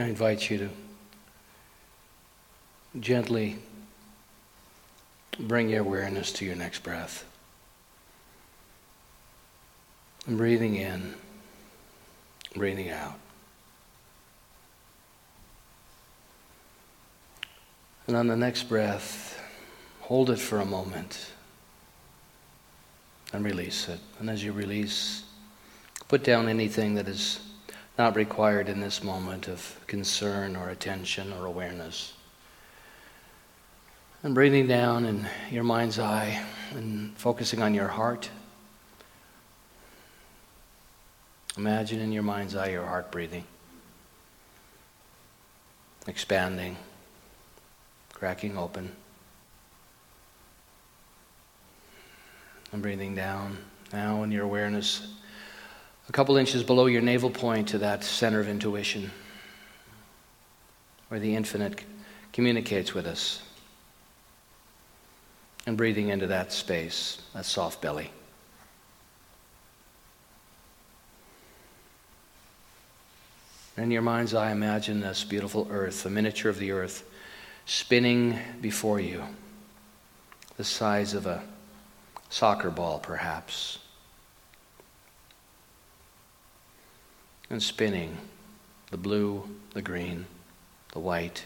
I invite you to gently bring your awareness to your next breath. And breathing in, breathing out. And on the next breath, hold it for a moment and release it. And as you release, put down anything that is not required in this moment of concern or attention or awareness. And breathing down in your mind's eye and focusing on your heart. Imagine in your mind's eye your heart breathing, expanding, cracking open. And breathing down. Now, in your awareness, a couple inches below your navel point to that center of intuition, where the infinite communicates with us. And breathing into that space, that soft belly. In your mind's eye, imagine this beautiful earth, a miniature of the earth, spinning before you, the size of a soccer ball, perhaps. And spinning the blue, the green, the white.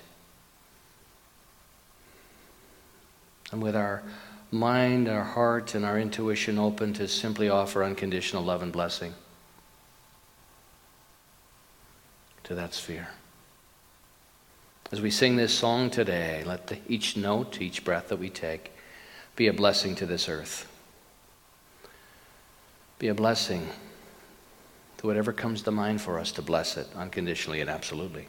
And with our mind, our heart, and our intuition open to simply offer unconditional love and blessing to that sphere. As we sing this song today, let the, each note, each breath that we take, be a blessing to this earth. Be a blessing to whatever comes to mind for us to bless it unconditionally and absolutely.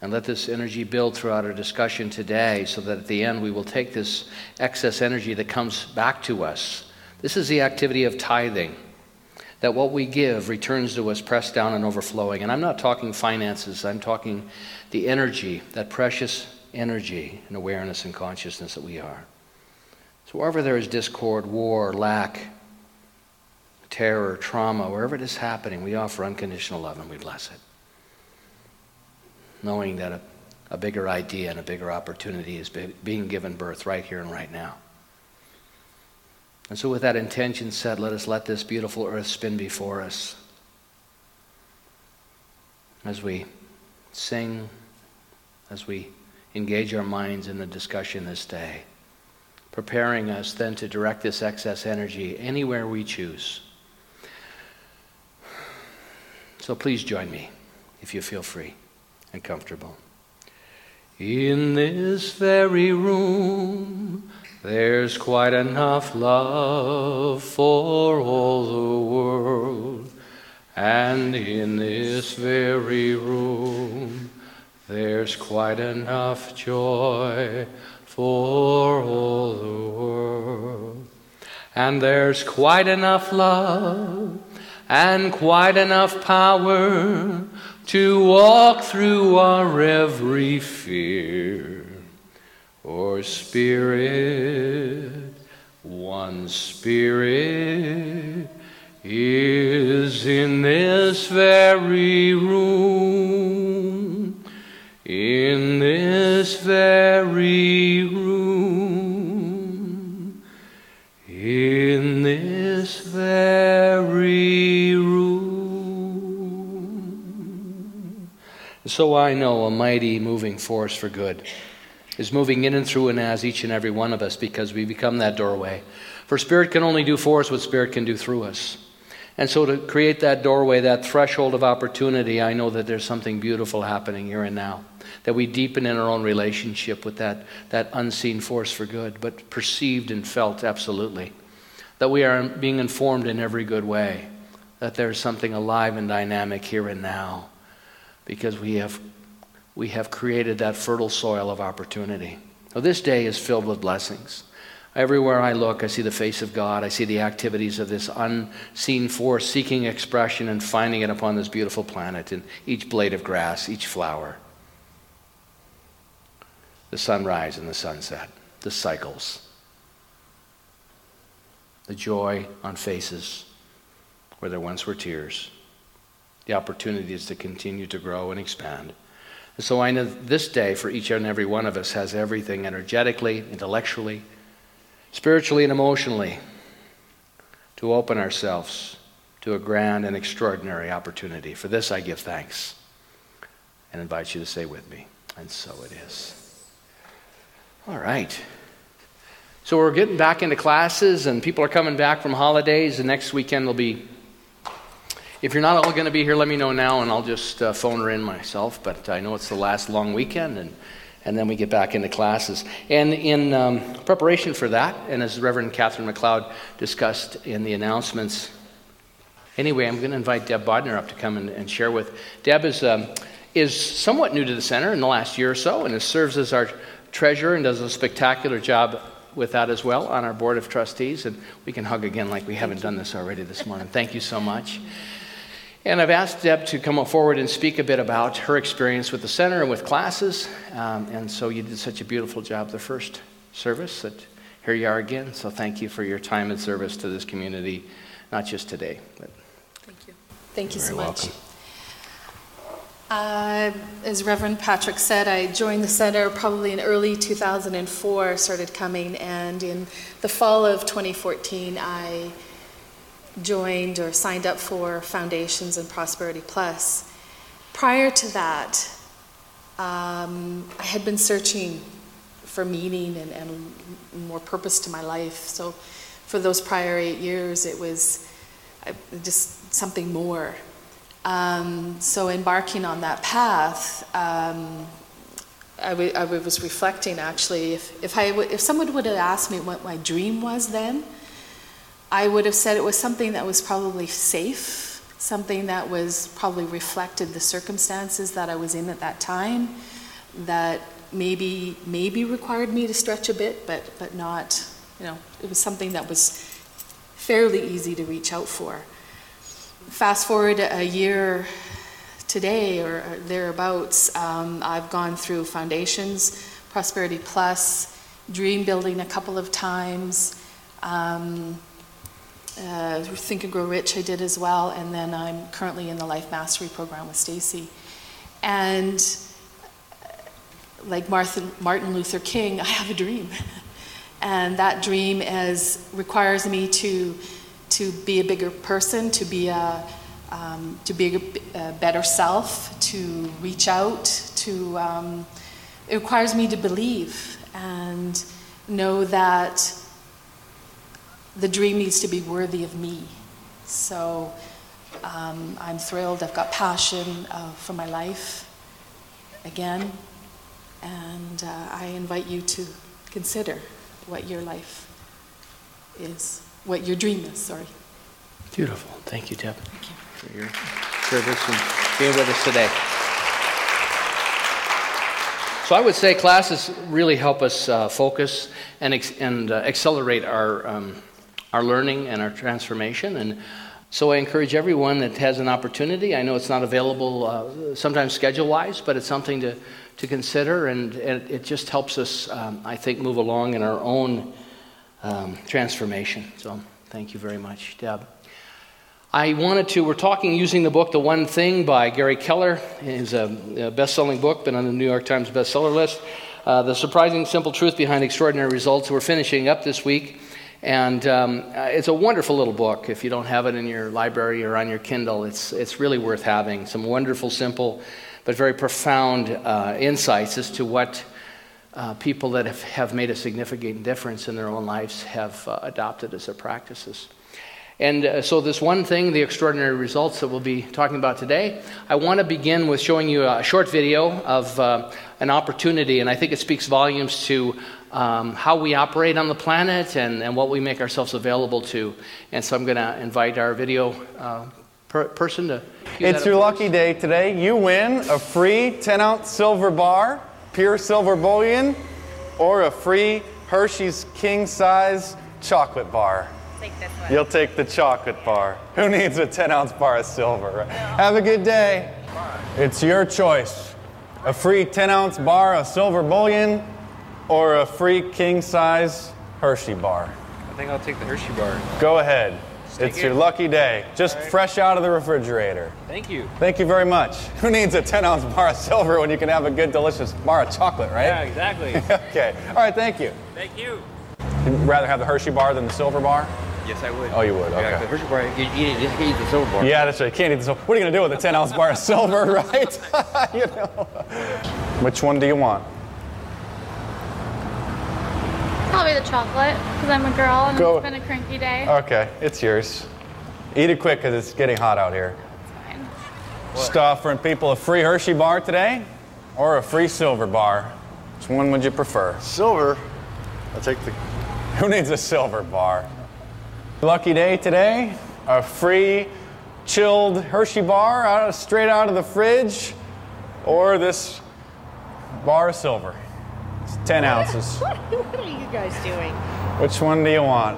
And let this energy build throughout our discussion today so that at the end we will take this excess energy that comes back to us. This is the activity of tithing that what we give returns to us pressed down and overflowing. And I'm not talking finances, I'm talking the energy, that precious energy and awareness and consciousness that we are. So, wherever there is discord, war, lack, terror, trauma, wherever it is happening, we offer unconditional love and we bless it. Knowing that a, a bigger idea and a bigger opportunity is be, being given birth right here and right now. And so, with that intention set, let us let this beautiful earth spin before us as we sing, as we engage our minds in the discussion this day, preparing us then to direct this excess energy anywhere we choose. So, please join me if you feel free and comfortable. In this very room, there's quite enough love for all the world, and in this very room, there's quite enough joy for all the world. And there's quite enough love and quite enough power to walk through our every fear. Or spirit, one spirit is in this very room, in this very room, So I know a mighty moving force for good is moving in and through and as each and every one of us because we become that doorway. For Spirit can only do for us what Spirit can do through us. And so, to create that doorway, that threshold of opportunity, I know that there's something beautiful happening here and now. That we deepen in our own relationship with that, that unseen force for good, but perceived and felt absolutely. That we are being informed in every good way. That there's something alive and dynamic here and now because we have we have created that fertile soil of opportunity. Now, this day is filled with blessings. Everywhere I look, I see the face of God. I see the activities of this unseen force seeking expression and finding it upon this beautiful planet in each blade of grass, each flower. The sunrise and the sunset, the cycles, the joy on faces where there once were tears, the opportunities to continue to grow and expand. And so I know this day for each and every one of us has everything energetically, intellectually, spiritually, and emotionally to open ourselves to a grand and extraordinary opportunity. For this I give thanks and invite you to say with me, and so it is. All right. So we're getting back into classes, and people are coming back from holidays. The next weekend will be. If you're not all going to be here, let me know now, and I'll just uh, phone her in myself. But I know it's the last long weekend, and, and then we get back into classes. And in um, preparation for that, and as Reverend Catherine McLeod discussed in the announcements, anyway, I'm going to invite Deb Bodner up to come and, and share with. Deb is, um, is somewhat new to the center in the last year or so, and serves as our treasurer and does a spectacular job with that as well on our board of trustees. And we can hug again like we haven't done this already this morning. Thank you so much. And I've asked Deb to come forward and speak a bit about her experience with the center and with classes. Um, and so you did such a beautiful job the first service that here you are again. So thank you for your time and service to this community, not just today. But thank you. Thank you so much. Uh, as Reverend Patrick said, I joined the center probably in early 2004, started coming, and in the fall of 2014, I joined or signed up for Foundations and Prosperity Plus. Prior to that, um, I had been searching for meaning and, and, more purpose to my life. So, for those prior eight years, it was just something more. Um, so embarking on that path, um, I, w- I was reflecting actually. If if I w- if someone would have asked me what my dream was then, I would have said it was something that was probably safe, something that was probably reflected the circumstances that I was in at that time, that maybe maybe required me to stretch a bit, but but not. You know, it was something that was fairly easy to reach out for fast forward a year today or thereabouts, um, I've gone through Foundations, Prosperity Plus, Dream Building a couple of times. Um, uh, Think and Grow Rich I did as well, and then I'm currently in the Life Mastery program with Stacy. And uh, like Martha, Martin Luther King, I have a dream. and that dream is, requires me to to be a bigger person, to be a, um, to be a, a, better self, to reach out, to um, it requires me to believe and know that the dream needs to be worthy of me. So um, I'm thrilled. I've got passion uh, for my life again, and uh, I invite you to consider what your life is what your dream is. Sorry. Beautiful. Thank you, Deb, Thank you. for your service and being with us today. So I would say classes really help us uh, focus and, ex- and uh, accelerate our, um, our learning and our transformation. And so I encourage everyone that has an opportunity. I know it's not available uh, sometimes schedule wise, but it's something to, to consider. And, and it just helps us, um, I think, move along in our own um, transformation. So thank you very much, Deb. I wanted to, we're talking using the book The One Thing by Gary Keller. It's a, a best selling book, been on the New York Times bestseller list. Uh, the surprising simple truth behind extraordinary results. We're finishing up this week. And um, it's a wonderful little book. If you don't have it in your library or on your Kindle, it's, it's really worth having. Some wonderful, simple, but very profound uh, insights as to what uh, people that have, have made a significant difference in their own lives have uh, adopted as their practices. And uh, so, this one thing, the extraordinary results that we'll be talking about today, I want to begin with showing you a short video of uh, an opportunity, and I think it speaks volumes to um, how we operate on the planet and, and what we make ourselves available to. And so, I'm going to invite our video uh, per- person to. It's your lucky day today. You win a free 10 ounce silver bar pure silver bullion, or a free Hershey's king size chocolate bar. Take this one. You'll take the chocolate bar. Who needs a 10 ounce bar of silver? No. Have a good day. It's your choice. A free 10 ounce bar of silver bullion or a free king size Hershey bar. I think I'll take the Hershey bar. Go ahead. It's your lucky day. Just fresh out of the refrigerator. Thank you. Thank you very much. Who needs a 10 ounce bar of silver when you can have a good, delicious bar of chocolate, right? Yeah, exactly. okay. All right, thank you. Thank you. You'd rather have the Hershey bar than the silver bar? Yes, I would. Oh, you would? Yeah, Okay. the Hershey bar, you, you, you can't eat the silver bar. Yeah, that's right. You can't eat the silver. What are you going to do with a 10 ounce bar of silver, right? you know. Which one do you want? Probably the chocolate, because I'm a girl and Go- it's been a cranky day. Okay, it's yours. Eat it quick because it's getting hot out here. Fine. Just offering people a free Hershey bar today or a free silver bar. Which one would you prefer? Silver. I'll take the. Who needs a silver bar? Lucky day today. A free chilled Hershey bar out of, straight out of the fridge or this bar of silver. It's 10 ounces. What are you guys doing? Which one do you want?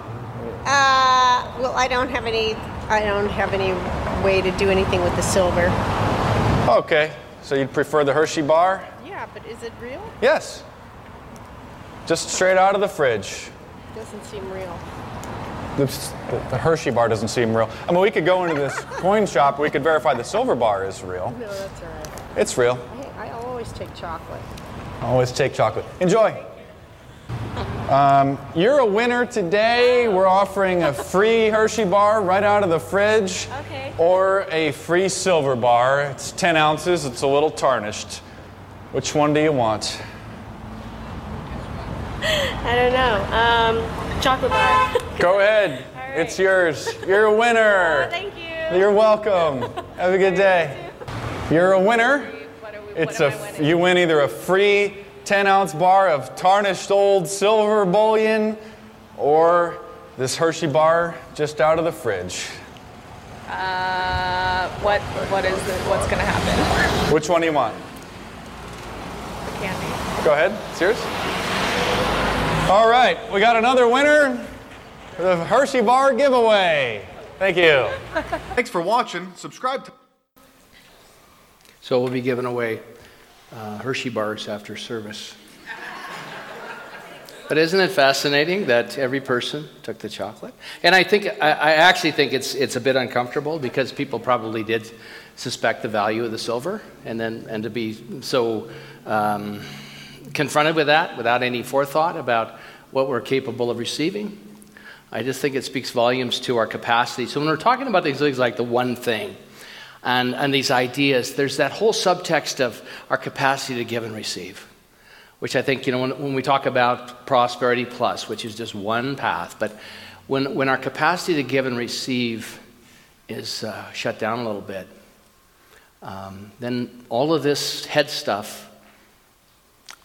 Uh, well, I don't have any. I don't have any way to do anything with the silver. Okay, so you'd prefer the Hershey bar? Yeah, but is it real? Yes. Just straight out of the fridge. Doesn't seem real. The, the, the Hershey bar doesn't seem real. I mean, we could go into this coin shop. We could verify the silver bar is real. No, that's all right. It's real. I, I always take chocolate. Always take chocolate. Enjoy. Um, you're a winner today. We're offering a free Hershey bar right out of the fridge. Okay. Or a free silver bar. It's 10 ounces. It's a little tarnished. Which one do you want? I don't know. Um, chocolate bar. Go ahead. right. It's yours. You're a winner. Thank you. You're welcome. Have a good day. You're a winner. It's a you win either a free 10 ounce bar of tarnished old silver bullion or this Hershey bar just out of the fridge. Uh, what what is it? What's gonna happen? Which one do you want? Candy. Go ahead. It's yours. All right, we got another winner for the Hershey bar giveaway. Thank you. Thanks for watching. Subscribe to. So we'll be giving away uh, Hershey bars after service. But isn't it fascinating that every person took the chocolate? And I think I, I actually think it's it's a bit uncomfortable because people probably did suspect the value of the silver, and then and to be so um, confronted with that without any forethought about what we're capable of receiving. I just think it speaks volumes to our capacity. So when we're talking about these things like the one thing, and, and these ideas, there's that whole subtext of our capacity to give and receive, which I think, you know, when, when we talk about prosperity plus, which is just one path, but when, when our capacity to give and receive is uh, shut down a little bit, um, then all of this head stuff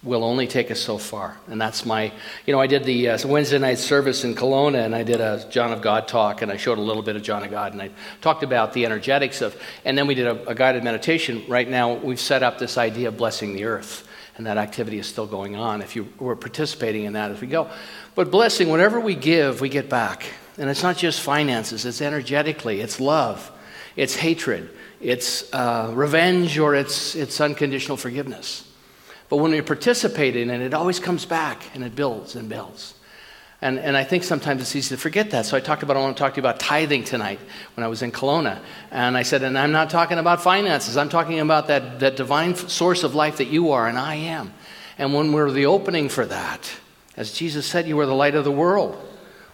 will only take us so far. And that's my, you know, I did the uh, Wednesday night service in Kelowna and I did a John of God talk and I showed a little bit of John of God and I talked about the energetics of, and then we did a, a guided meditation. Right now, we've set up this idea of blessing the earth. And that activity is still going on if you were participating in that as we go. But blessing, whatever we give, we get back. And it's not just finances, it's energetically, it's love, it's hatred, it's uh, revenge, or it's, it's unconditional forgiveness. But when we participate in it, it always comes back and it builds and builds. And, and I think sometimes it's easy to forget that. So I talked about, I want to talk to you about tithing tonight when I was in Kelowna. And I said, and I'm not talking about finances. I'm talking about that, that divine source of life that you are and I am. And when we're the opening for that, as Jesus said, you are the light of the world.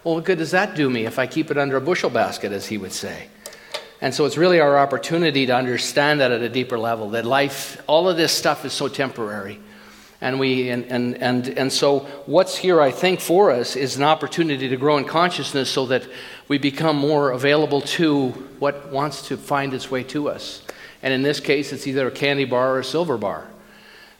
Well, what good does that do me if I keep it under a bushel basket, as he would say? And so it's really our opportunity to understand that at a deeper level, that life, all of this stuff is so temporary. And, we, and, and, and, and so, what's here, I think, for us is an opportunity to grow in consciousness so that we become more available to what wants to find its way to us. And in this case, it's either a candy bar or a silver bar.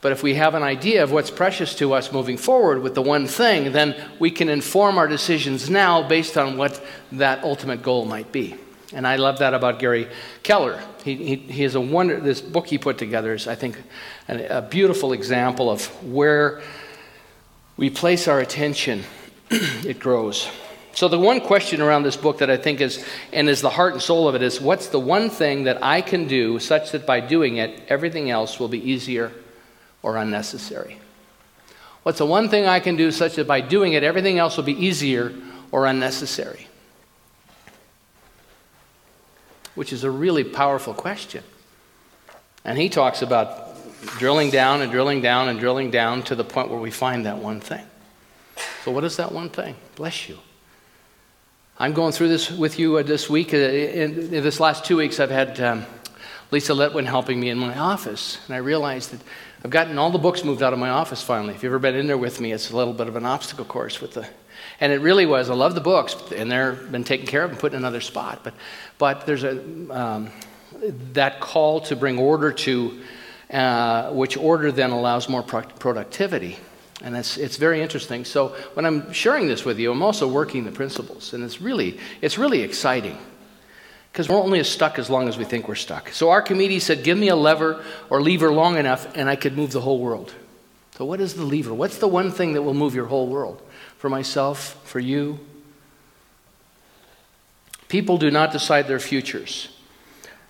But if we have an idea of what's precious to us moving forward with the one thing, then we can inform our decisions now based on what that ultimate goal might be. And I love that about Gary Keller. He, he, he has a wonder, this book he put together is, I think, a beautiful example of where we place our attention, it grows. So, the one question around this book that I think is, and is the heart and soul of it, is what's the one thing that I can do such that by doing it, everything else will be easier or unnecessary? What's the one thing I can do such that by doing it, everything else will be easier or unnecessary? Which is a really powerful question. And he talks about drilling down and drilling down and drilling down to the point where we find that one thing. So, what is that one thing? Bless you. I'm going through this with you uh, this week. Uh, in, this last two weeks, I've had um, Lisa Letwin helping me in my office, and I realized that I've gotten all the books moved out of my office finally. If you've ever been in there with me, it's a little bit of an obstacle course with the. And it really was. I love the books, and they've been taken care of and put in another spot. But, but there's a um, that call to bring order to uh, which order then allows more pro- productivity. And it's, it's very interesting. So when I'm sharing this with you, I'm also working the principles. And it's really, it's really exciting because we're only as stuck as long as we think we're stuck. So Archimedes said, Give me a lever or lever long enough, and I could move the whole world. So, what is the lever? What's the one thing that will move your whole world? For myself, for you? People do not decide their futures,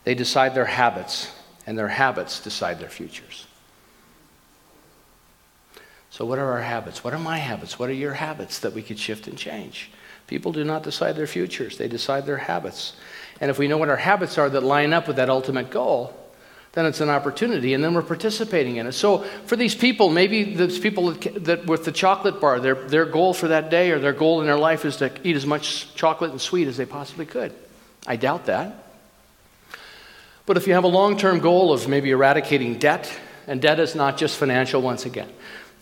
they decide their habits and their habits decide their futures. So, what are our habits? What are my habits? What are your habits that we could shift and change? People do not decide their futures, they decide their habits. And if we know what our habits are that line up with that ultimate goal, then it's an opportunity, and then we're participating in it. So, for these people, maybe those people that, that, with the chocolate bar, their, their goal for that day or their goal in their life is to eat as much chocolate and sweet as they possibly could. I doubt that. But if you have a long term goal of maybe eradicating debt, and debt is not just financial once again,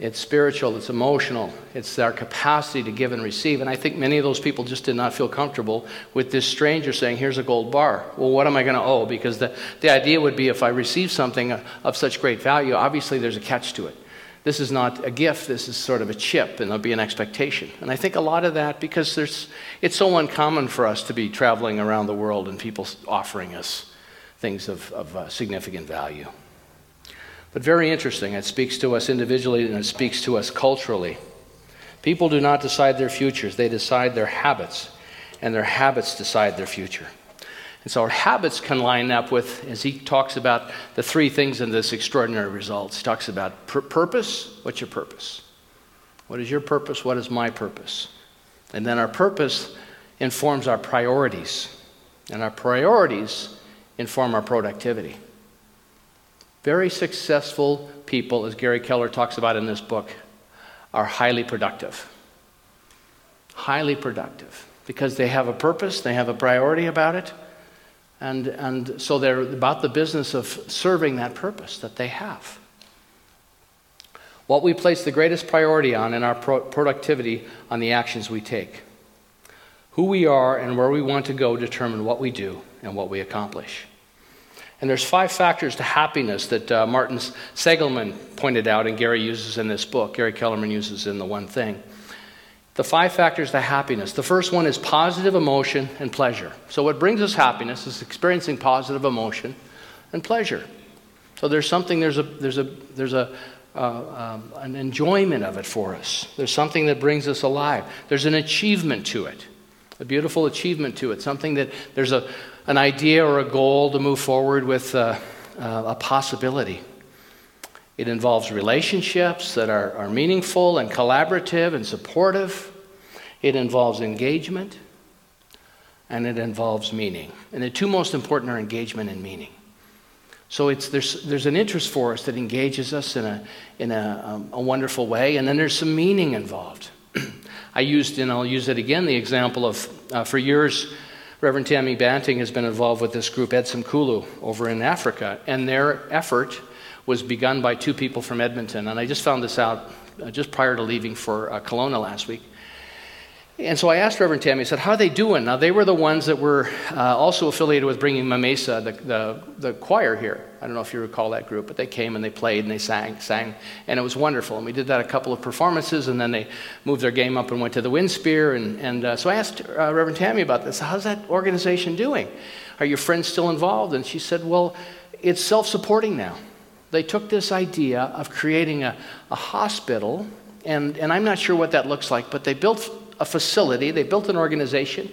it's spiritual, it's emotional, it's our capacity to give and receive. And I think many of those people just did not feel comfortable with this stranger saying, Here's a gold bar. Well, what am I going to owe? Because the, the idea would be if I receive something of such great value, obviously there's a catch to it. This is not a gift, this is sort of a chip, and there'll be an expectation. And I think a lot of that, because there's, it's so uncommon for us to be traveling around the world and people offering us things of, of uh, significant value. But very interesting. It speaks to us individually and it speaks to us culturally. People do not decide their futures, they decide their habits, and their habits decide their future. And so our habits can line up with, as he talks about the three things in this extraordinary results. He talks about pur- purpose. What's your purpose? What is your purpose? What is my purpose? And then our purpose informs our priorities. And our priorities inform our productivity. Very successful people, as Gary Keller talks about in this book, are highly productive. Highly productive because they have a purpose, they have a priority about it, and, and so they're about the business of serving that purpose that they have. What we place the greatest priority on in our pro- productivity on the actions we take. Who we are and where we want to go determine what we do and what we accomplish. And there's five factors to happiness that uh, Martin Seligman pointed out and Gary uses in this book. Gary Kellerman uses in The One Thing. The five factors to happiness. The first one is positive emotion and pleasure. So, what brings us happiness is experiencing positive emotion and pleasure. So, there's something, there's a, there's a, there's a, uh, um, an enjoyment of it for us. There's something that brings us alive. There's an achievement to it, a beautiful achievement to it. Something that there's a, an idea or a goal to move forward with uh, uh, a possibility. It involves relationships that are, are meaningful and collaborative and supportive. It involves engagement and it involves meaning. And the two most important are engagement and meaning. So it's, there's, there's an interest for us that engages us in a, in a, um, a wonderful way, and then there's some meaning involved. I used, and I'll use it again, the example of uh, for years, Reverend Tammy Banting has been involved with this group, Edsimkhulu, over in Africa, and their effort was begun by two people from Edmonton. And I just found this out uh, just prior to leaving for uh, Kelowna last week. And so I asked Reverend Tammy, I said, how are they doing? Now, they were the ones that were uh, also affiliated with bringing Mamesa, the, the, the, choir here. I don't know if you recall that group, but they came and they played and they sang, sang, and it was wonderful. And we did that a couple of performances, and then they moved their game up and went to the Winspear. And, and uh, so I asked uh, Reverend Tammy about this. How's that organization doing? Are your friends still involved? And she said, well, it's self supporting now. They took this idea of creating a, a hospital, and, and I'm not sure what that looks like, but they built a facility, they built an organization,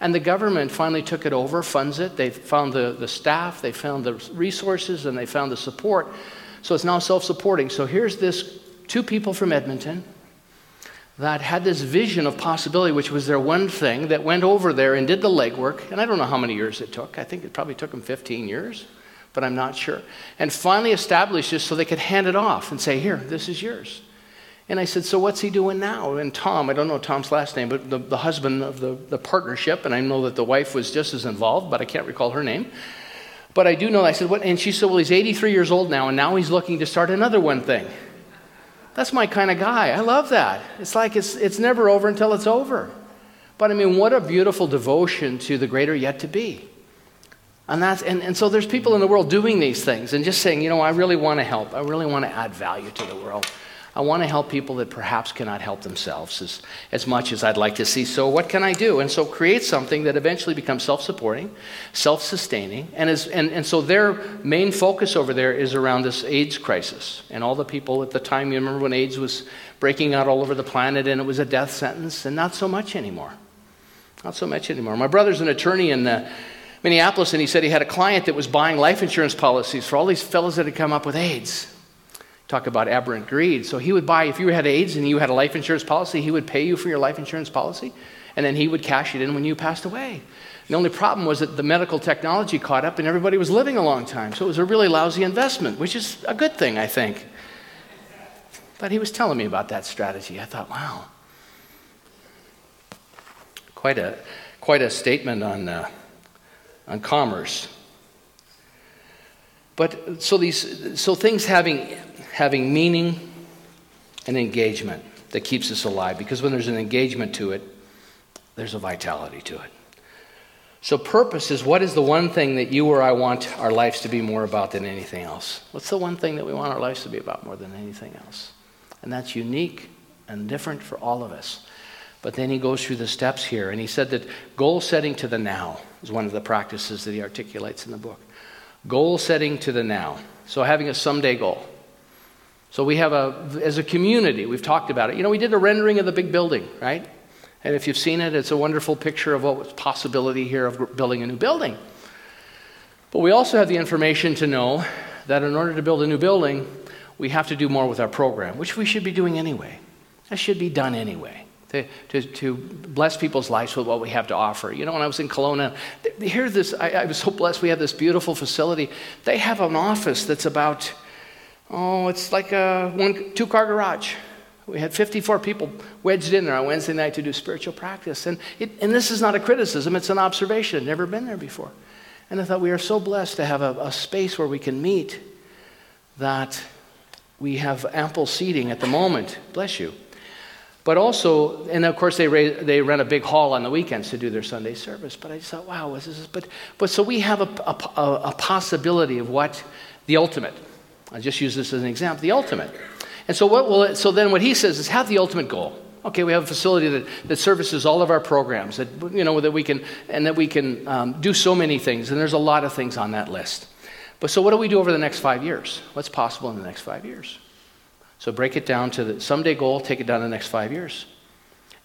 and the government finally took it over, funds it. They found the, the staff, they found the resources, and they found the support. So it's now self supporting. So here's this two people from Edmonton. that had this vision of possibility, which was their one thing, that went over there and did the legwork. And I don't know how many years it took. I think it probably took them 15 years, but I'm not sure. And finally established this so they could hand it off and say, Here, this is yours. And I said, So what's he doing now? And Tom, I don't know Tom's last name, but the, the husband of the, the partnership, and I know that the wife was just as involved, but I can't recall her name. But I do know, I said, What? And she said, Well, he's 83 years old now, and now he's looking to start another one thing. That's my kind of guy. I love that. It's like it's, it's never over until it's over. But I mean, what a beautiful devotion to the greater yet to be. And, that's, and, and so there's people in the world doing these things and just saying, you know, I really want to help. I really want to add value to the world. I want to help people that perhaps cannot help themselves as, as much as I'd like to see. So, what can I do? And so, create something that eventually becomes self supporting, self sustaining. And, and, and so, their main focus over there is around this AIDS crisis. And all the people at the time, you remember when AIDS was breaking out all over the planet and it was a death sentence, and not so much anymore. Not so much anymore. My brother's an attorney in uh, Minneapolis, and he said he had a client that was buying life insurance policies for all these fellows that had come up with AIDS. Talk about aberrant greed. So he would buy, if you had AIDS and you had a life insurance policy, he would pay you for your life insurance policy, and then he would cash it in when you passed away. The only problem was that the medical technology caught up and everybody was living a long time. So it was a really lousy investment, which is a good thing, I think. But he was telling me about that strategy. I thought, wow. Quite a, quite a statement on, uh, on commerce. But so these so things having having meaning and engagement that keeps us alive because when there's an engagement to it, there's a vitality to it. So, purpose is what is the one thing that you or I want our lives to be more about than anything else? What's the one thing that we want our lives to be about more than anything else? And that's unique and different for all of us. But then he goes through the steps here, and he said that goal setting to the now is one of the practices that he articulates in the book. Goal setting to the now. So, having a someday goal. So we have a, as a community, we've talked about it. You know, we did a rendering of the big building, right? And if you've seen it, it's a wonderful picture of what was possibility here of building a new building. But we also have the information to know that in order to build a new building, we have to do more with our program, which we should be doing anyway. That should be done anyway. To, to, to bless people's lives with what we have to offer. You know, when I was in Kelowna, here this, I, I was so blessed. We have this beautiful facility. They have an office that's about Oh, it's like a one, two car garage. We had 54 people wedged in there on Wednesday night to do spiritual practice. And, it, and this is not a criticism, it's an observation. Never been there before. And I thought we are so blessed to have a, a space where we can meet that we have ample seating at the moment. Bless you. But also, and of course, they, they rent a big hall on the weekends to do their Sunday service. But I just thought, wow, this is, but, but so we have a, a, a possibility of what the ultimate. I just use this as an example, the ultimate. And so, what will it, so then what he says is have the ultimate goal. Okay, we have a facility that, that services all of our programs, that, you know, that we can, and that we can um, do so many things, and there's a lot of things on that list. But so what do we do over the next five years? What's possible in the next five years? So break it down to the someday goal, take it down to the next five years.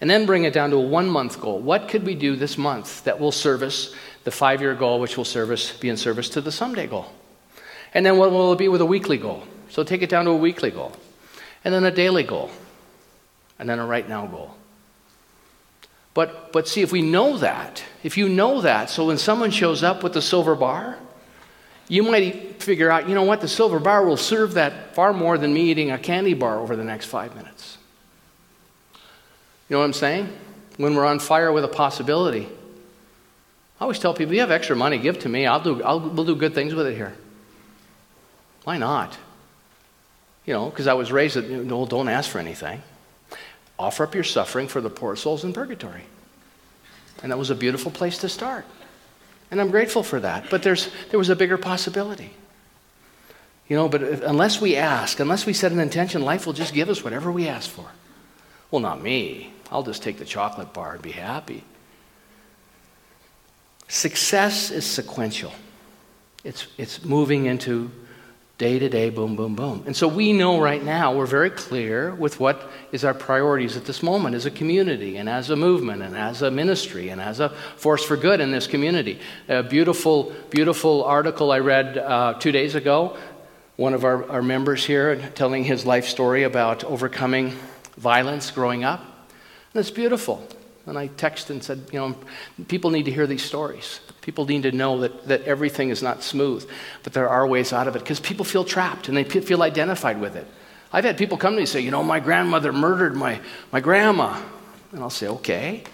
And then bring it down to a one month goal. What could we do this month that will service the five year goal, which will service, be in service to the someday goal? And then what will it be with a weekly goal? So take it down to a weekly goal. And then a daily goal. And then a right now goal. But, but see, if we know that, if you know that, so when someone shows up with the silver bar, you might figure out, you know what, the silver bar will serve that far more than me eating a candy bar over the next five minutes. You know what I'm saying? When we're on fire with a possibility, I always tell people, you have extra money, give to me. I'll do, I'll, we'll do good things with it here. Why not? You know, because I was raised that, you know, don't ask for anything. Offer up your suffering for the poor souls in purgatory. And that was a beautiful place to start. And I'm grateful for that. But there's, there was a bigger possibility. You know, but if, unless we ask, unless we set an intention, life will just give us whatever we ask for. Well, not me. I'll just take the chocolate bar and be happy. Success is sequential, it's, it's moving into day to day, boom, boom, boom. And so we know right now, we're very clear with what is our priorities at this moment as a community and as a movement and as a ministry and as a force for good in this community. A beautiful, beautiful article I read uh, two days ago. One of our, our members here telling his life story about overcoming violence growing up. And it's beautiful. And I texted and said, you know, people need to hear these stories. People need to know that, that everything is not smooth, but there are ways out of it because people feel trapped and they feel identified with it. I've had people come to me and say, you know, my grandmother murdered my, my grandma. And I'll say, okay.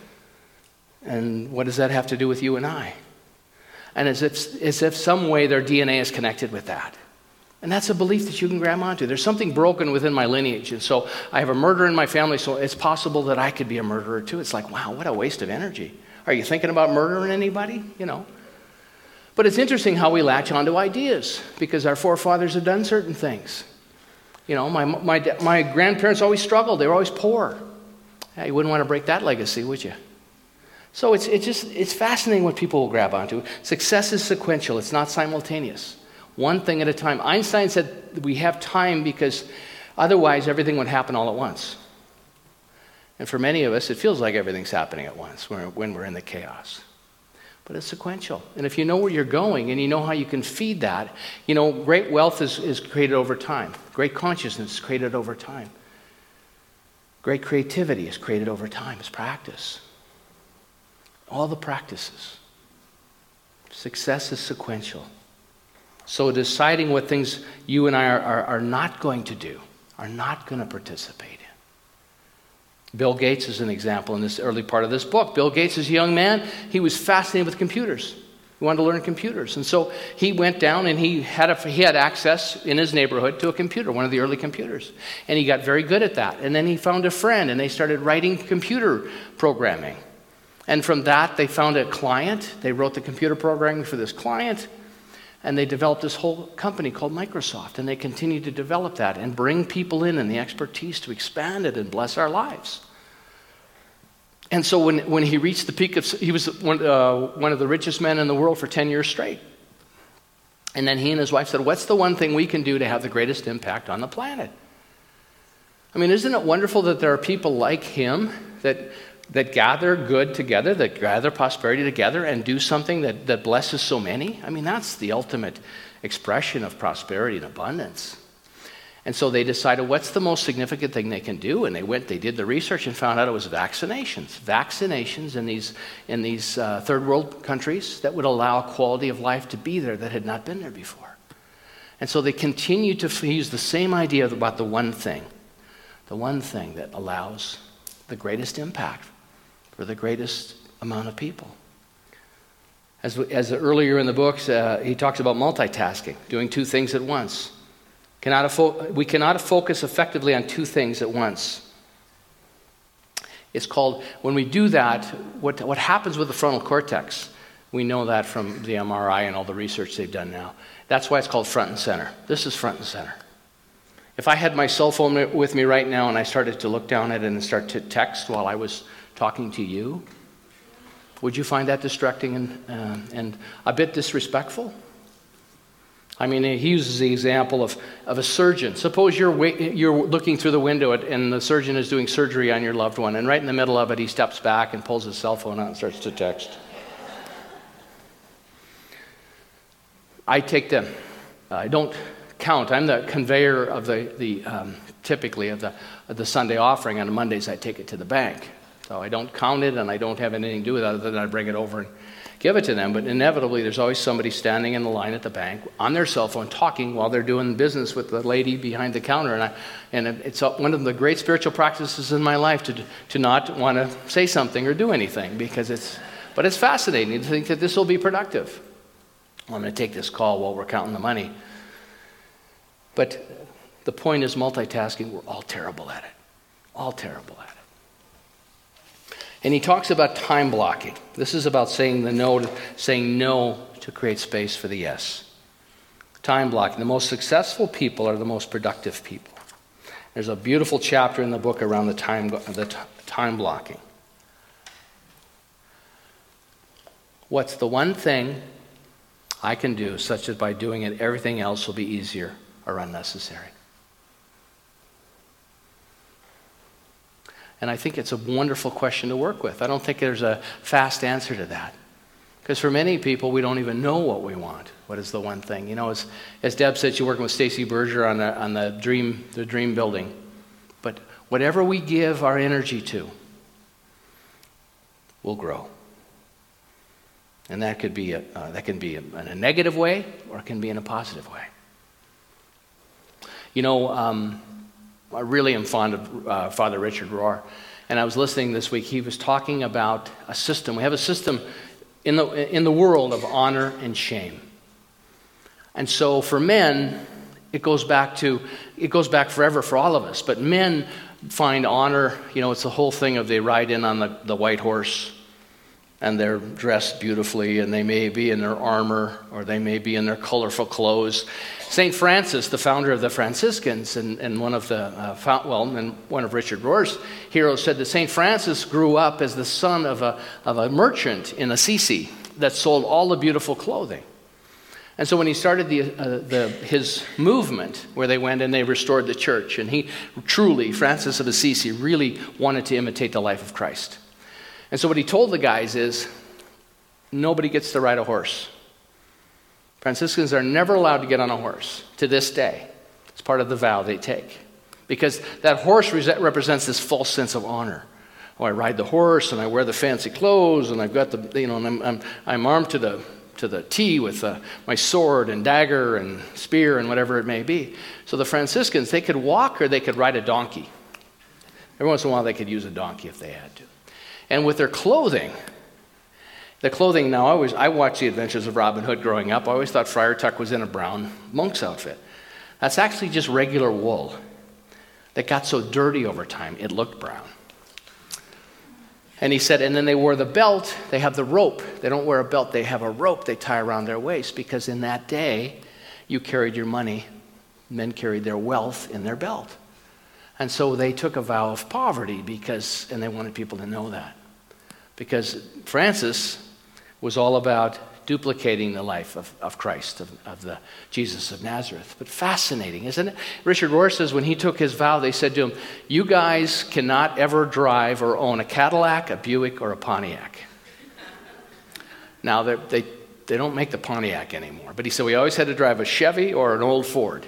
And what does that have to do with you and I? And as if, as if some way their DNA is connected with that. And that's a belief that you can grab onto. There's something broken within my lineage. And so I have a murder in my family, so it's possible that I could be a murderer too. It's like, wow, what a waste of energy. Are you thinking about murdering anybody? You know. But it's interesting how we latch onto ideas because our forefathers have done certain things. You know, my, my, my grandparents always struggled, they were always poor. you wouldn't want to break that legacy, would you? So it's, it's just it's fascinating what people will grab onto. Success is sequential, it's not simultaneous. One thing at a time. Einstein said we have time because otherwise everything would happen all at once. And for many of us, it feels like everything's happening at once when we're in the chaos. But it's sequential. And if you know where you're going and you know how you can feed that, you know, great wealth is, is created over time, great consciousness is created over time, great creativity is created over time. It's practice. All the practices. Success is sequential. So deciding what things you and I are, are, are not going to do, are not going to participate in. Bill Gates is an example in this early part of this book. Bill Gates is a young man. He was fascinated with computers. He wanted to learn computers. And so he went down and he had, a, he had access in his neighborhood to a computer, one of the early computers. And he got very good at that. And then he found a friend and they started writing computer programming. And from that, they found a client. They wrote the computer programming for this client. And they developed this whole company called Microsoft. And they continue to develop that and bring people in and the expertise to expand it and bless our lives. And so when, when he reached the peak of, he was one, uh, one of the richest men in the world for 10 years straight. And then he and his wife said, What's the one thing we can do to have the greatest impact on the planet? I mean, isn't it wonderful that there are people like him that that gather good together, that gather prosperity together and do something that, that blesses so many. I mean, that's the ultimate expression of prosperity and abundance. And so they decided what's the most significant thing they can do, and they went, they did the research and found out it was vaccinations. Vaccinations in these, in these uh, third world countries that would allow quality of life to be there that had not been there before. And so they continued to use the same idea about the one thing, the one thing that allows the greatest impact for the greatest amount of people. As, as earlier in the books, uh, he talks about multitasking, doing two things at once. Cannot we cannot focus effectively on two things at once. It's called, when we do that, what, what happens with the frontal cortex? We know that from the MRI and all the research they've done now. That's why it's called front and center. This is front and center. If I had my cell phone with me right now and I started to look down at it and start to text while I was talking to you? Would you find that distracting and, uh, and a bit disrespectful? I mean, he uses the example of, of a surgeon. Suppose you're, you're looking through the window at, and the surgeon is doing surgery on your loved one, and right in the middle of it, he steps back and pulls his cell phone out and starts to text. I take them. I don't count. I'm the conveyor of the, the um, typically of the, of the Sunday offering. On Mondays, I take it to the bank. So I don't count it and I don't have anything to do with it other than I bring it over and give it to them. But inevitably, there's always somebody standing in the line at the bank on their cell phone talking while they're doing business with the lady behind the counter. And, I, and it's one of the great spiritual practices in my life to, to not want to say something or do anything because it's, but it's fascinating to think that this will be productive. I'm going to take this call while we're counting the money. But the point is multitasking, we're all terrible at it. All terrible at it. And he talks about time blocking. This is about saying the no to, saying no to create space for the yes. Time blocking. The most successful people are the most productive people. There's a beautiful chapter in the book around the time, the t- time blocking. What's the one thing I can do such that by doing it, everything else will be easier or unnecessary? And I think it's a wonderful question to work with. I don't think there's a fast answer to that. Because for many people, we don't even know what we want. What is the one thing? You know, as, as Deb said, she's working with Stacy Berger on, the, on the, dream, the dream building. But whatever we give our energy to, will grow. And that could be, a, uh, that can be in a negative way or it can be in a positive way. You know, um, I really am fond of uh, Father Richard Rohr. And I was listening this week. He was talking about a system. We have a system in the, in the world of honor and shame. And so for men, it goes back to, it goes back forever for all of us. But men find honor, you know, it's the whole thing of they ride in on the, the white horse and they're dressed beautifully and they may be in their armor or they may be in their colorful clothes. St. Francis, the founder of the Franciscans, and, and one of the, uh, well, and one of Richard Rohr's heroes said that St. Francis grew up as the son of a, of a merchant in Assisi that sold all the beautiful clothing. And so when he started the, uh, the, his movement, where they went and they restored the church, and he truly, Francis of Assisi, really wanted to imitate the life of Christ. And so what he told the guys is nobody gets to ride a horse. Franciscans are never allowed to get on a horse to this day. It's part of the vow they take. Because that horse represents this false sense of honor. Oh, I ride the horse and I wear the fancy clothes and I've got the, you know, and I'm, I'm, I'm armed to the, to the T with uh, my sword and dagger and spear and whatever it may be. So the Franciscans, they could walk or they could ride a donkey. Every once in a while, they could use a donkey if they had to. And with their clothing, the clothing now, I always I watched the adventures of Robin Hood growing up. I always thought Friar Tuck was in a brown monk's outfit. That's actually just regular wool that got so dirty over time, it looked brown. And he said, and then they wore the belt, they have the rope. They don't wear a belt, they have a rope they tie around their waist because in that day, you carried your money, men carried their wealth in their belt. And so they took a vow of poverty because, and they wanted people to know that. Because Francis was all about duplicating the life of, of Christ, of, of the Jesus of Nazareth. But fascinating, isn't it? Richard Rohr says when he took his vow, they said to him, You guys cannot ever drive or own a Cadillac, a Buick, or a Pontiac. Now, they, they don't make the Pontiac anymore. But he said we always had to drive a Chevy or an old Ford.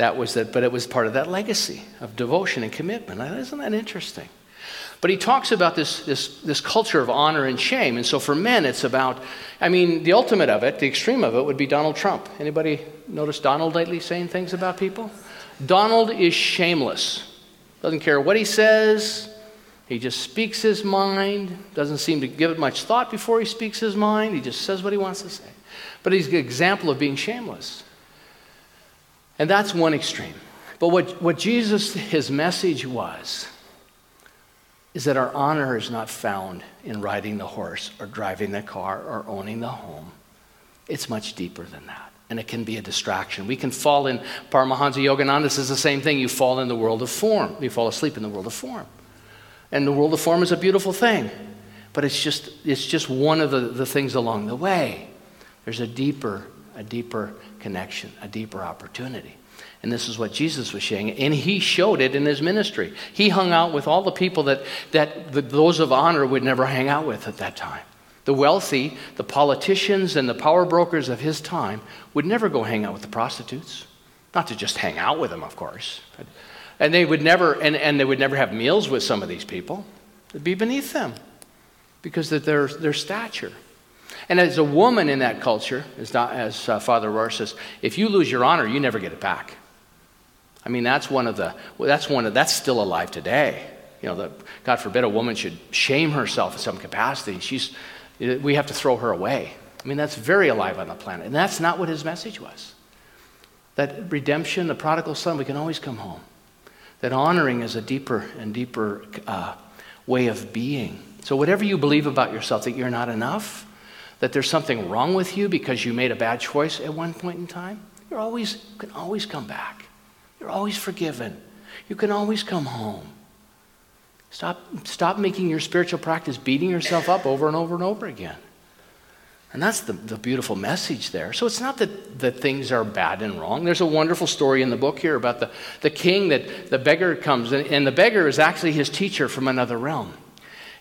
That was that, but it was part of that legacy of devotion and commitment. Isn't that interesting? But he talks about this, this, this culture of honor and shame. And so for men, it's about, I mean, the ultimate of it, the extreme of it would be Donald Trump. Anybody notice Donald lately saying things about people? Donald is shameless. Doesn't care what he says. He just speaks his mind, doesn't seem to give it much thought before he speaks his mind. He just says what he wants to say. But he's an example of being shameless. And that's one extreme. But what, what Jesus, his message was, is that our honor is not found in riding the horse or driving the car or owning the home. It's much deeper than that. And it can be a distraction. We can fall in, Paramahansa Yogananda says the same thing. You fall in the world of form. You fall asleep in the world of form. And the world of form is a beautiful thing. But it's just, it's just one of the, the things along the way. There's a deeper, a deeper connection, a deeper opportunity. And this is what Jesus was saying. And he showed it in his ministry. He hung out with all the people that, that the, those of honor would never hang out with at that time. The wealthy, the politicians, and the power brokers of his time would never go hang out with the prostitutes. Not to just hang out with them, of course. And they would never, and, and they would never have meals with some of these people. It'd be beneath them because of their, their stature. And as a woman in that culture, as, as uh, Father Rohr says, if you lose your honor, you never get it back. I mean, that's one of the, well, that's one of, that's still alive today. You know, the, God forbid a woman should shame herself in some capacity. She's, we have to throw her away. I mean, that's very alive on the planet. And that's not what his message was. That redemption, the prodigal son, we can always come home. That honoring is a deeper and deeper uh, way of being. So, whatever you believe about yourself, that you're not enough, that there's something wrong with you because you made a bad choice at one point in time, you're always, you can always come back. You're always forgiven. You can always come home. Stop, stop making your spiritual practice beating yourself up over and over and over again. And that's the, the beautiful message there. So it's not that, that things are bad and wrong. There's a wonderful story in the book here about the, the king that the beggar comes, and, and the beggar is actually his teacher from another realm.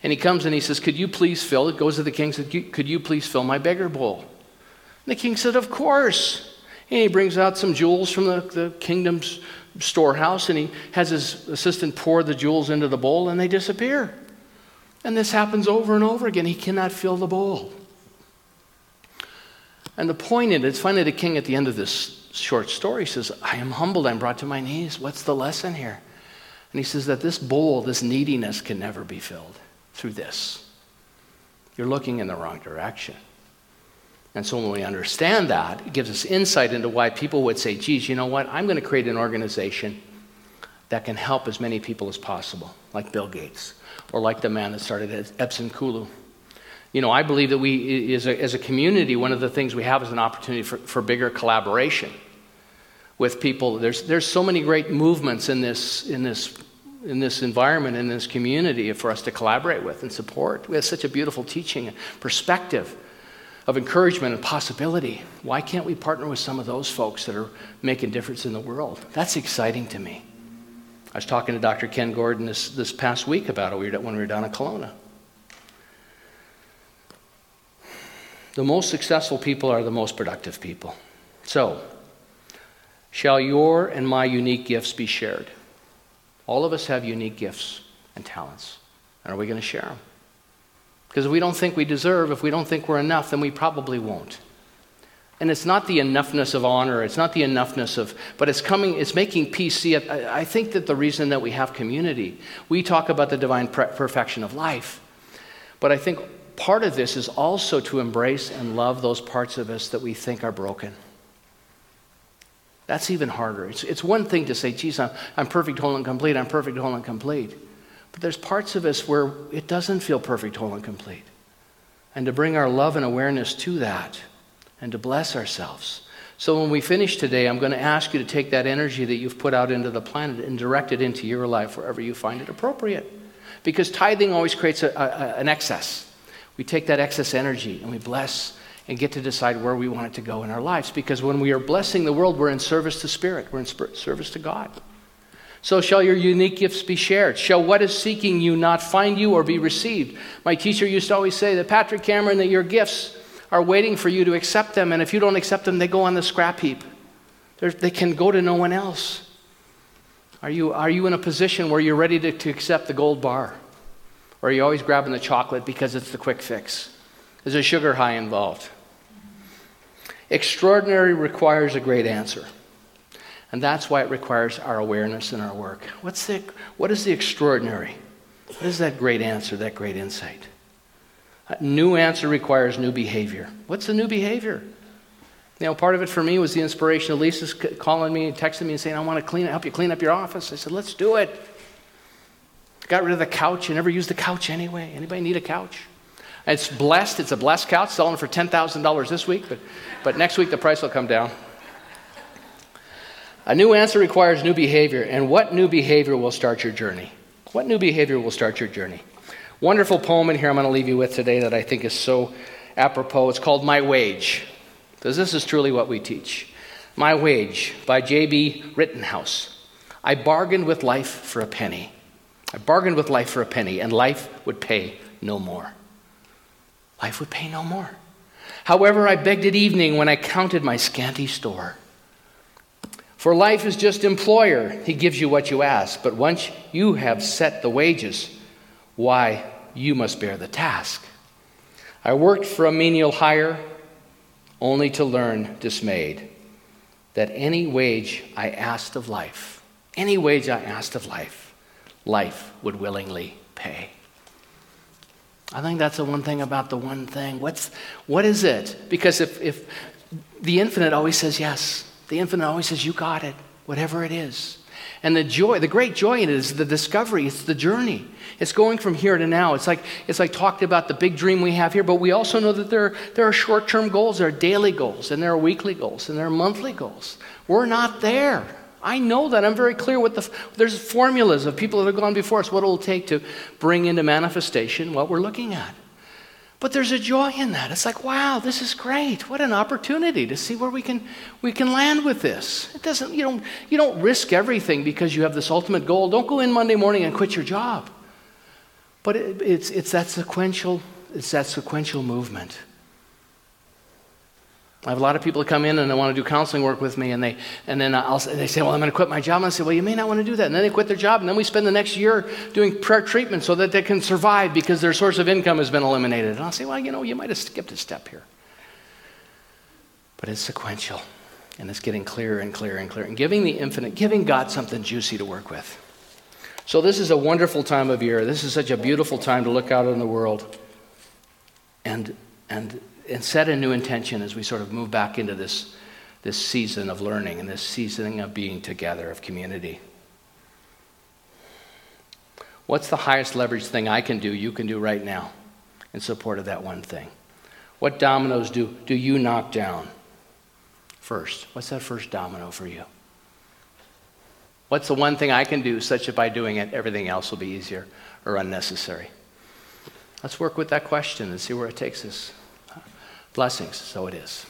And he comes and he says, Could you please fill? It goes to the king and says, Could you please fill my beggar bowl? And the king said, Of course. And he brings out some jewels from the, the kingdom's storehouse and he has his assistant pour the jewels into the bowl and they disappear. And this happens over and over again. He cannot fill the bowl. And the point in it, it's finally the king at the end of this short story says, I am humbled, I'm brought to my knees. What's the lesson here? And he says that this bowl, this neediness, can never be filled through this. You're looking in the wrong direction. And so when we understand that, it gives us insight into why people would say, geez, you know what? I'm going to create an organization that can help as many people as possible, like Bill Gates, or like the man that started Epson Kulu. You know, I believe that we, as a, as a community, one of the things we have is an opportunity for, for bigger collaboration with people. There's, there's so many great movements in this, in, this, in this environment, in this community for us to collaborate with and support. We have such a beautiful teaching perspective of encouragement and possibility. Why can't we partner with some of those folks that are making difference in the world? That's exciting to me. I was talking to Dr. Ken Gordon this, this past week about it when we were down in Kelowna. The most successful people are the most productive people. So, Shall your and my unique gifts be shared? All of us have unique gifts and talents. And are we going to share them? Because if we don't think we deserve, if we don't think we're enough, then we probably won't. And it's not the enoughness of honor, it's not the enoughness of, but it's coming, it's making peace. See, I, I think that the reason that we have community, we talk about the divine perfection of life. But I think part of this is also to embrace and love those parts of us that we think are broken. That's even harder. It's, it's one thing to say, geez, I'm, I'm perfect, whole, and complete. I'm perfect, whole, and complete. But there's parts of us where it doesn't feel perfect, whole, and complete. And to bring our love and awareness to that and to bless ourselves. So when we finish today, I'm going to ask you to take that energy that you've put out into the planet and direct it into your life wherever you find it appropriate. Because tithing always creates a, a, an excess. We take that excess energy and we bless and get to decide where we want it to go in our lives. Because when we are blessing the world, we're in service to Spirit, we're in service to God. So shall your unique gifts be shared. Shall what is seeking you not find you or be received? My teacher used to always say that, Patrick Cameron, that your gifts are waiting for you to accept them, and if you don't accept them, they go on the scrap heap. They're, they can go to no one else. Are you, are you in a position where you're ready to, to accept the gold bar? Or are you always grabbing the chocolate because it's the quick fix? Is there sugar high involved? Extraordinary requires a great answer. And that's why it requires our awareness in our work. What's the, what is the extraordinary? What is that great answer, that great insight? A new answer requires new behavior. What's the new behavior? You know, part of it for me was the inspiration of Lisa's calling me and texting me and saying, I want to clean, help you clean up your office. I said, let's do it. Got rid of the couch. You never used the couch anyway. Anybody need a couch? It's blessed. It's a blessed couch, selling for $10,000 this week, but, but next week the price will come down. A new answer requires new behavior. And what new behavior will start your journey? What new behavior will start your journey? Wonderful poem in here I'm going to leave you with today that I think is so apropos. It's called My Wage, because this is truly what we teach. My Wage by J.B. Rittenhouse. I bargained with life for a penny. I bargained with life for a penny, and life would pay no more life would pay no more. However, I begged at evening when I counted my scanty store. For life is just employer, he gives you what you ask, but once you have set the wages, why, you must bear the task. I worked for a menial hire, only to learn dismayed that any wage I asked of life, any wage I asked of life, life would willingly pay. I think that's the one thing about the one thing. What's, what is it? Because if, if the infinite always says yes, the infinite always says, you got it, whatever it is. And the joy, the great joy in it is the discovery, it's the journey. It's going from here to now. It's like, it's like talked about the big dream we have here, but we also know that there, there are short term goals, there are daily goals, and there are weekly goals, and there are monthly goals. We're not there. I know that. I'm very clear what the there's formulas of people that have gone before us, what it will take to bring into manifestation what we're looking at. But there's a joy in that. It's like, wow, this is great. What an opportunity to see where we can we can land with this. It doesn't you don't you don't risk everything because you have this ultimate goal. Don't go in Monday morning and quit your job. But it, it's it's that sequential it's that sequential movement. I have a lot of people that come in and they want to do counseling work with me, and they and then I'll, they say, "Well, I'm going to quit my job." And I say, "Well, you may not want to do that." And then they quit their job, and then we spend the next year doing prayer treatment so that they can survive because their source of income has been eliminated. And I'll say, "Well, you know, you might have skipped a step here." But it's sequential, and it's getting clearer and clearer and clearer, and giving the infinite, giving God something juicy to work with. So this is a wonderful time of year. This is such a beautiful time to look out in the world, and and and set a new intention as we sort of move back into this, this season of learning and this season of being together, of community. What's the highest leverage thing I can do, you can do right now in support of that one thing? What dominoes do, do you knock down first? What's that first domino for you? What's the one thing I can do such that by doing it, everything else will be easier or unnecessary? Let's work with that question and see where it takes us. Blessings, so it is.